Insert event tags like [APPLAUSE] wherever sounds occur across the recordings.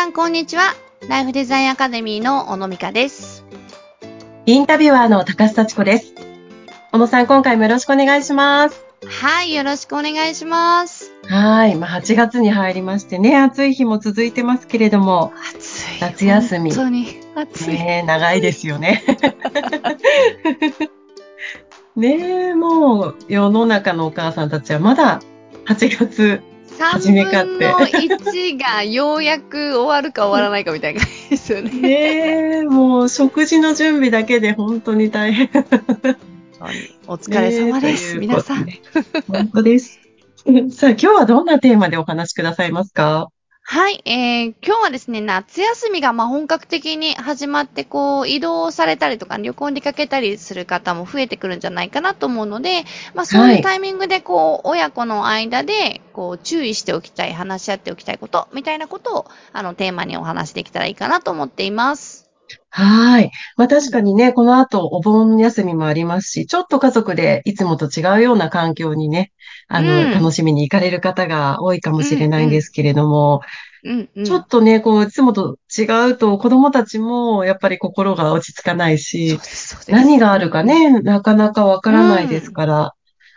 皆さんこんにちは。ライフデザインアカデミーの小野美香です。インタビュアーの高須幸子です。小野さん、今回もよろしくお願いします。はい、よろしくお願いします。はい。まあ、8月に入りましてね、暑い日も続いてますけれども、暑い。夏休み本当に暑い。ねえ長いですよね。[LAUGHS] ねえ、もう世の中のお母さんたちはまだ8月、3初めかって分の1がようやく終わるか終わらないかみたいな感じですよね。ねえ、もう食事の準備だけで本当に大変。お疲れ様です、皆さん。。本当です。さあ、今日はどんなテーマでお話しくださいますか？はい、えー、今日はですね、夏休みがまあ本格的に始まって、こう、移動されたりとか、旅行に出かけたりする方も増えてくるんじゃないかなと思うので、まあそうはいいうタイミングで、こう、親子の間で、こう、注意しておきたい、話し合っておきたいこと、みたいなことを、あの、テーマにお話しできたらいいかなと思っています。はい。まあ確かにね、この後お盆休みもありますし、ちょっと家族でいつもと違うような環境にね、あの、うん楽しみに行かれる方が多いかもしれないんですけれども、うん、うん。ちょっとね、こう、いつもと違うと子供たちもやっぱり心が落ち着かないし。何があるかね、なかなかわからないですから、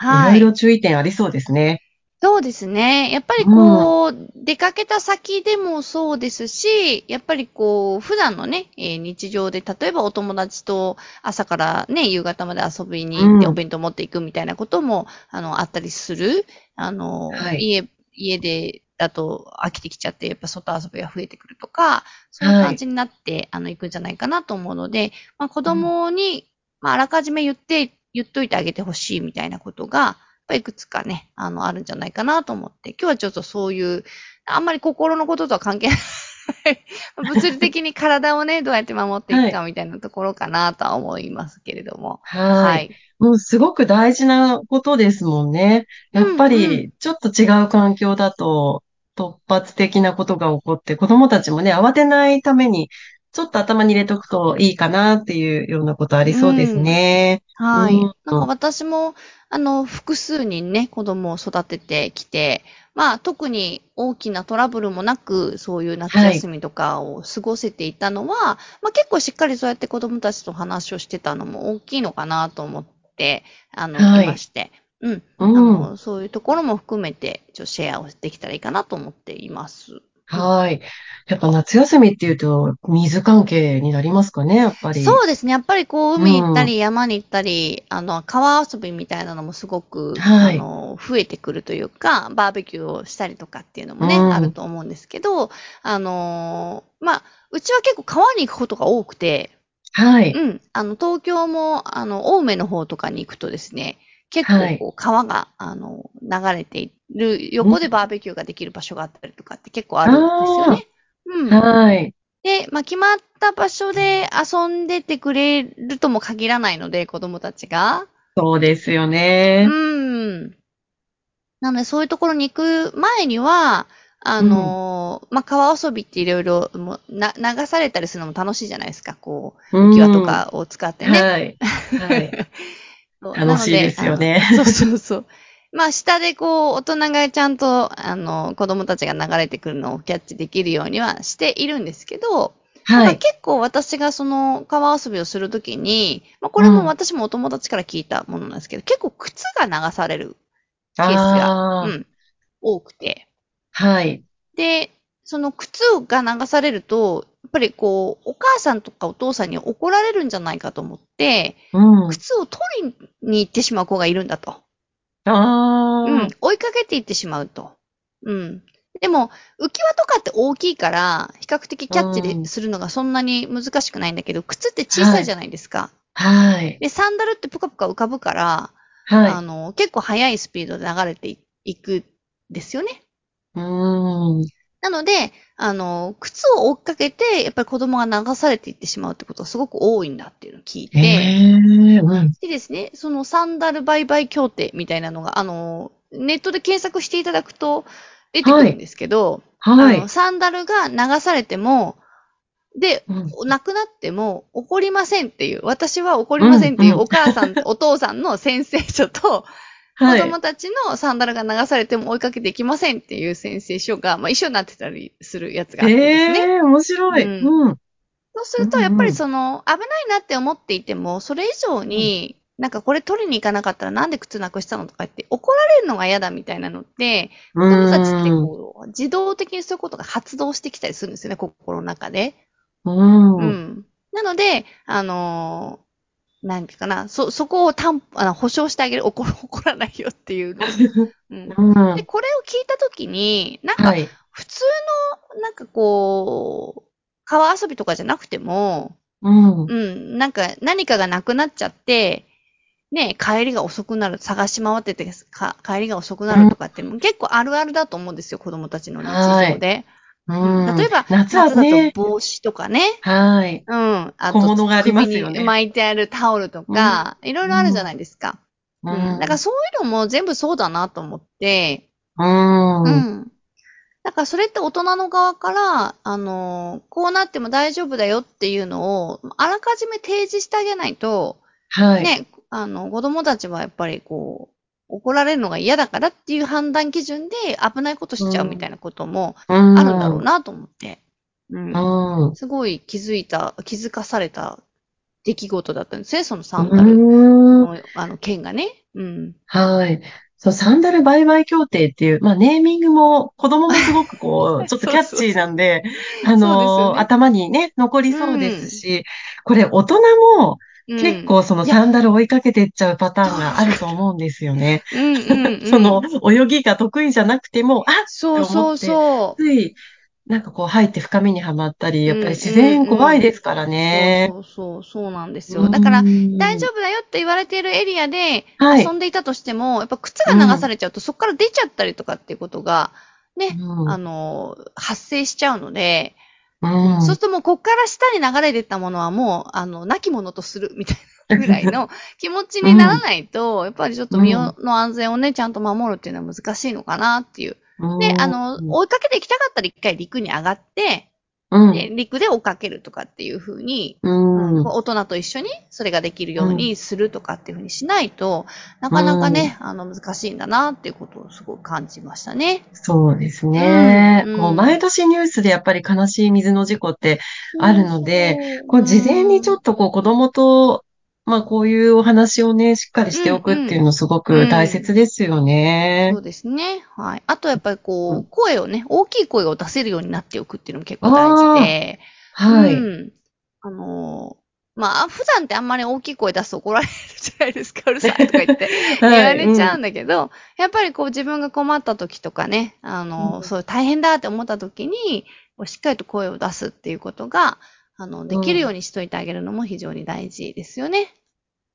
いはい。ろいろ注意点ありそうですね。そうですね。やっぱりこう、出かけた先でもそうですし、やっぱりこう、普段のね、えー日常で、例えばお友達と朝からね、夕方まで遊びに行ってうんお弁当持っていくみたいなことも、あの、あったりする。あの、はい家、家で、だと飽きてきちゃって、やっぱ外遊びが増えてくるとか、そういう感じになって、あの、行くんじゃないかなと思うので、まあ子供に、まああらかじめ言って、言っといてあげてほしいみたいなことが、やっぱいくつかね、あの、あるんじゃないかなと思って、今日はちょっとそういう、あんまり心のこととは関係ない。[LAUGHS] 物理的に体をね、どうやって守っていくかみたいなところかなとは思いますけれども。はい。い。もうすごく大事なことですもんね。やっぱり、ちょっと違う環境だと、突発的なことが起こって、子供たちもね、慌てないために、ちょっと頭に入れとくといいかなっていうようなことありそうですね。はい。うんなんか私も、あの、複数人ね、子供を育ててきて、まあ、特に大きなトラブルもなく、そういう夏休みとかを過ごせていたのは、まあ結構しっかりそうやって子供たちと話をしてたのも大きいのかなと思って、あの、はいいまして。うん。うあん。の、そういうところも含めて、ちょっとシェアをできたらいいかなと思っています。はい。やっぱ夏休みっていうと、水関係になりますかね、やっぱり。そうですね。やっぱりこう、海行ったり、山に行ったり、あの、川遊びみたいなのもすごく、はいあの、増えてくるというか、バーベキューをしたりとかっていうのもね、うんあると思うんですけど、あのーまあ、うちは結構川に行くことが多くて、はい。うん、あの、東京も、あの、青梅の方とかに行くとですね、結はい構こう、川が、あの、流れている、横でバーベキューができる場所があったりとかって結構あるんですよね。うん。はい。で、まあ、決まった場所で遊んでてくれるとも限らないので、子供たちが。そうですようね。ん。なので、そういうところに行く前には、あのーまあ、川遊びっていろいろ、もう、な、流されたりするのも楽しいじゃないですか、こう、うん浮き輪とかを使ってね。はい。はい。[LAUGHS] 楽しいですよねそうそうそう。[LAUGHS] まあ、下でこう、大人がちゃんと、あの、子供たちが流れてくるのをキャッチできるようにはしているんですけど、たはい。だ結構私がその川遊びをするときに、まあ、これも私もお友達から聞いたものなんですけど、結構靴が流されるケースが、うん、多くて。はい。で、その靴が流されると、ぱりこう、お母さんとかお父さんに怒られるんじゃないかと思って、うん。靴を取りに行ってしまう子がいるんだと。あうんあ。。追いかけていってしまうと。うん。でも、浮き輪とかって大きいから、比較的キャッチでするのがそんなに難しくないんだけど、靴って小さいじゃないですか。はい。で、サンダルってぷかぷか浮かぶから、あはの、結構速いスピードで流れていくんですよね。い。うん。なので、あの、靴を追っかけて、やっぱり子供が流されていってしまうってことがすごく多いんだっていうのを聞いて、ええうん。でですね、そのサンダル売買協定みたいなのが、あの、ネットで検索していただくと出てくるんですけど、はいあの。サンダルが流されても、で、うんなくなっても怒りませんっていう、私は怒りませんっていううんうんお母さん、お父さんの宣誓書と、はい。子供たちのサンダルが流されても追いかけていきませんっていう宣誓書が、まあ、一緒になってたりするやつがあってですね。ええ面白い。ううん。そうすると、やっぱりその、危ないなって思っていても、それ以上に、なんかこれ取りに行かなかったらなんで靴なくしたのとか言って怒られるのが嫌だみたいなのって、子供たちってこう、自動的にそういうことが発動してきたりするんですよね、心の中で。うん。ううん。ん。なので、あのーなんていうかな、そ、そこを担あの保証してあげる、[LAUGHS] 怒ら怒らないよっていうの。うん。うんで、これを聞いたときに、なんか、はい。普通の、なんかこう、川遊びとかじゃなくても、うん。うん、なんか何かがなくなっちゃって、ね、帰りが遅くなる、探し回ってて、か帰りが遅くなるとかって、結構あるあるだと思うんですよ、子供たちの日常で。うん例えば、夏は夏だね、と帽子とかね、はい。うん、あ小物がありますよね巻いてあるタオルとか、いろいろあるじゃないですか。ううん。だからそういうのも全部そうだなと思って、うん。ううん。ん。だからそれって大人の側から、あの、こうなっても大丈夫だよっていうのを、あらかじめ提示してあげないと、はい。ね、あの、子供たちはやっぱりこう、怒られるのが嫌だからっていう判断基準で危ないことしちゃうみたいなこともうんあるんだろうなと思って。うん。うん。すごい気づいた、気づかされた出来事だったんですね、そのサンダルうん。の、あの、件がね。うん。はい。そう、サンダル売買協定っていう、まあ、ネーミングも子供もすごくこう、[LAUGHS] ちょっとキャッチーなんで、あそうですよの、ね頭にね、残りそうですし、これ大人もうん結構そのサンダル追いかけていっちゃうパターンがあると思うんですよね。うんうん、うん。その、泳ぎが得意じゃなくても、あそうそうそう。つい、なんかこう入って深みにはまったり、やっぱり自うんうんうん然怖いですからね。そうそうそう、そうなんですよ。だから、大丈夫。夫だよって言われているエリアではい遊んでいたとしても、やっぱ靴が流されちゃうと、そこから出ちゃったりとかっていうことが、ね、うんあの、発生しちゃうので、うん。そうするともうこっから下に流れていったものはもう、あの、亡き者とするみたいなぐらいの [LAUGHS] 気持ちにならないと、やっぱりちょっと身の安全をね、ちゃんと守るっていうのは難しいのかなっていう。で、あの、追いかけていきたかったら一回陸に上がって、うん、で陸で追っかけるとかっていう風に、うん、うん大人と一緒にそれができるようにするとかっていう風にしないと、なかなかね、あの、難しいんだなっていうことをすごく感じましたね。そうですね。うん。こう毎年ニュースでやっぱり悲しい水の事故ってあるので、こう事前にちょっとこう子供と、まあこういうお話をね、しっかりしておくっていうのすごく大切ですよねそう。ですね。はい。あとやっぱりこう、うん声をね、大きい声を出せるようになっておくっていうのも結構大事で、はい。うん。あのーまあ、普段ってあんまり大きい声出すと怒られるじゃないですか、うるさいとか言って [LAUGHS] 言われちゃうんだけど、やっぱりこう自分が困った時とかね、あのそう大変だって思った時に、しっかりと声を出すっていうことが、あの、できるようにしといてあげるのも非常に大事ですよね。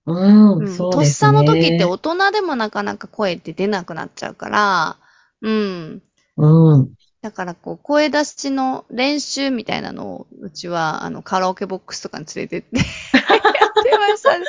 うん、うん。そうとっですね。さの時って大人でもなかなか声って出なくなっちゃうから、うん。うん。だからこう、声出しの練習みたいなのを、うちは、あの、カラオケボックスとかに連れてって、[LAUGHS] やってましたね。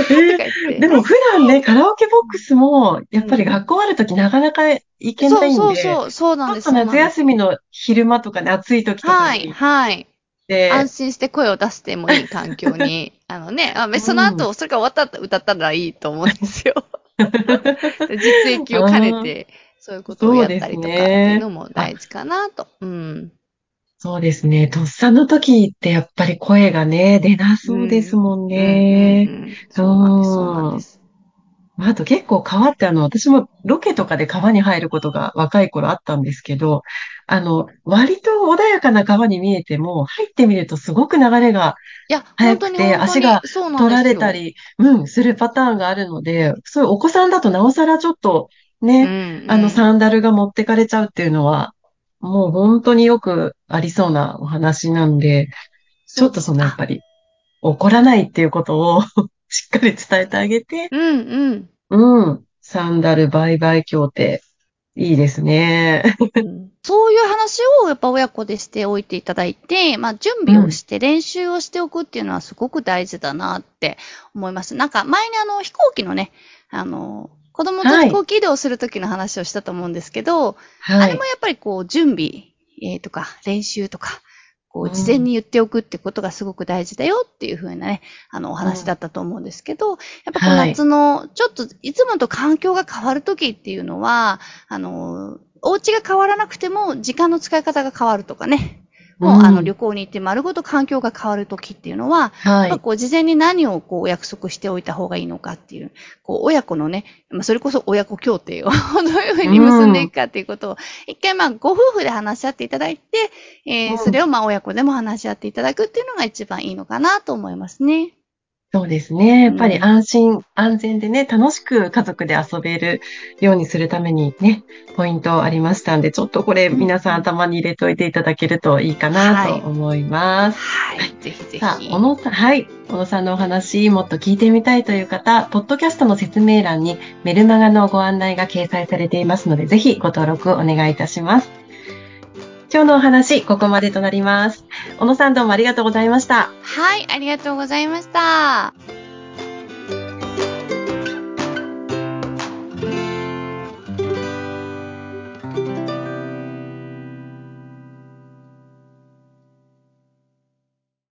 とか言って。でも普段ね、カラオケボックスも、やっぱり学校あるときなかなか行けないんで、そうそうそう、そうなんです。夏休みの昼間とかね、暑い時とかはい、にはい。で、安心して声を出してもいい環境に、[LAUGHS] あのね、あその後、それが終わったら歌ったらいいと思うんですよ。[LAUGHS] 実益を兼ねて、そういうことをやったりとかっていうのも大事かなと。うん。そうですね。とっさの時ってやっぱり声がね、出なそうですもんね。そうなんです、そうなんです。あと結構川ってあの、私もロケとかで川に入ることが若い頃あったんですけど、あの、割と穏やかな川に見えても、入ってみるとすごく流れがいや、早くて本当に本当に足がそうなんですよ。取られた、り、うん、するパターンがあるので、そういうお子さんだとなおさらちょっとね、うんうん。あの、サンダルが持ってかれちゃうっていうのは、もう本当によくありそうなお話なんで、ちょっとそのやっぱり怒らないっていうことをしっかり伝えてあげて、うんうん。うん、サンダル売買協定、いいですね。そういう話をやっぱ親子でしておいていただいて、まあ準備をして練習をしておくっていうのはすごく大事だなって思います。なんか前にあの飛行機のね、あの、子供と飛行機移動するときの話をしたと思うんですけど、あはいれも。やっぱりこう準備、えーとか練習とか、こう、事前に言っておくってことがすごく大事だよっていう風なね、あの、お話だったと思うんですけど、やっぱこう夏の、ちょっといつもと環境が変わるときっていうのは、あの、お家が変わらなくても時間の使い方が変わるとかね。もう、あの、旅行に行って丸ごと環境が変わるときっていうのは、はい、こう、事前に何をこう、約束しておいた方がいいのかっていう、こう、親子のね、まあ、それこそ親子協定をどういうふうに結んでいくかっていうことを、一回まあ、ご夫婦で話し合っていただいて、えー、それをまあ、親子でも話し合っていただくっていうのが一番いいのかなと思いますね。そうですね。やっぱり安心、うん、安全でね、楽しく家族で遊べるようにするためにね、ポイントありましたんで、ちょっとこれ皆さん頭に入れといていただけるといいかなと思います。はい。はい、ぜひぜひ。さあ、小野さん、はい。小野さんのお話、もっと聞いてみたいという方、ポッドキャストの説明欄にメルマガのご案内が掲載されていますので、ぜひご登録お願いいたします。今日のお話、ここまでとなります。小野さんどうもありがとうございました。はい、ありがとうございました。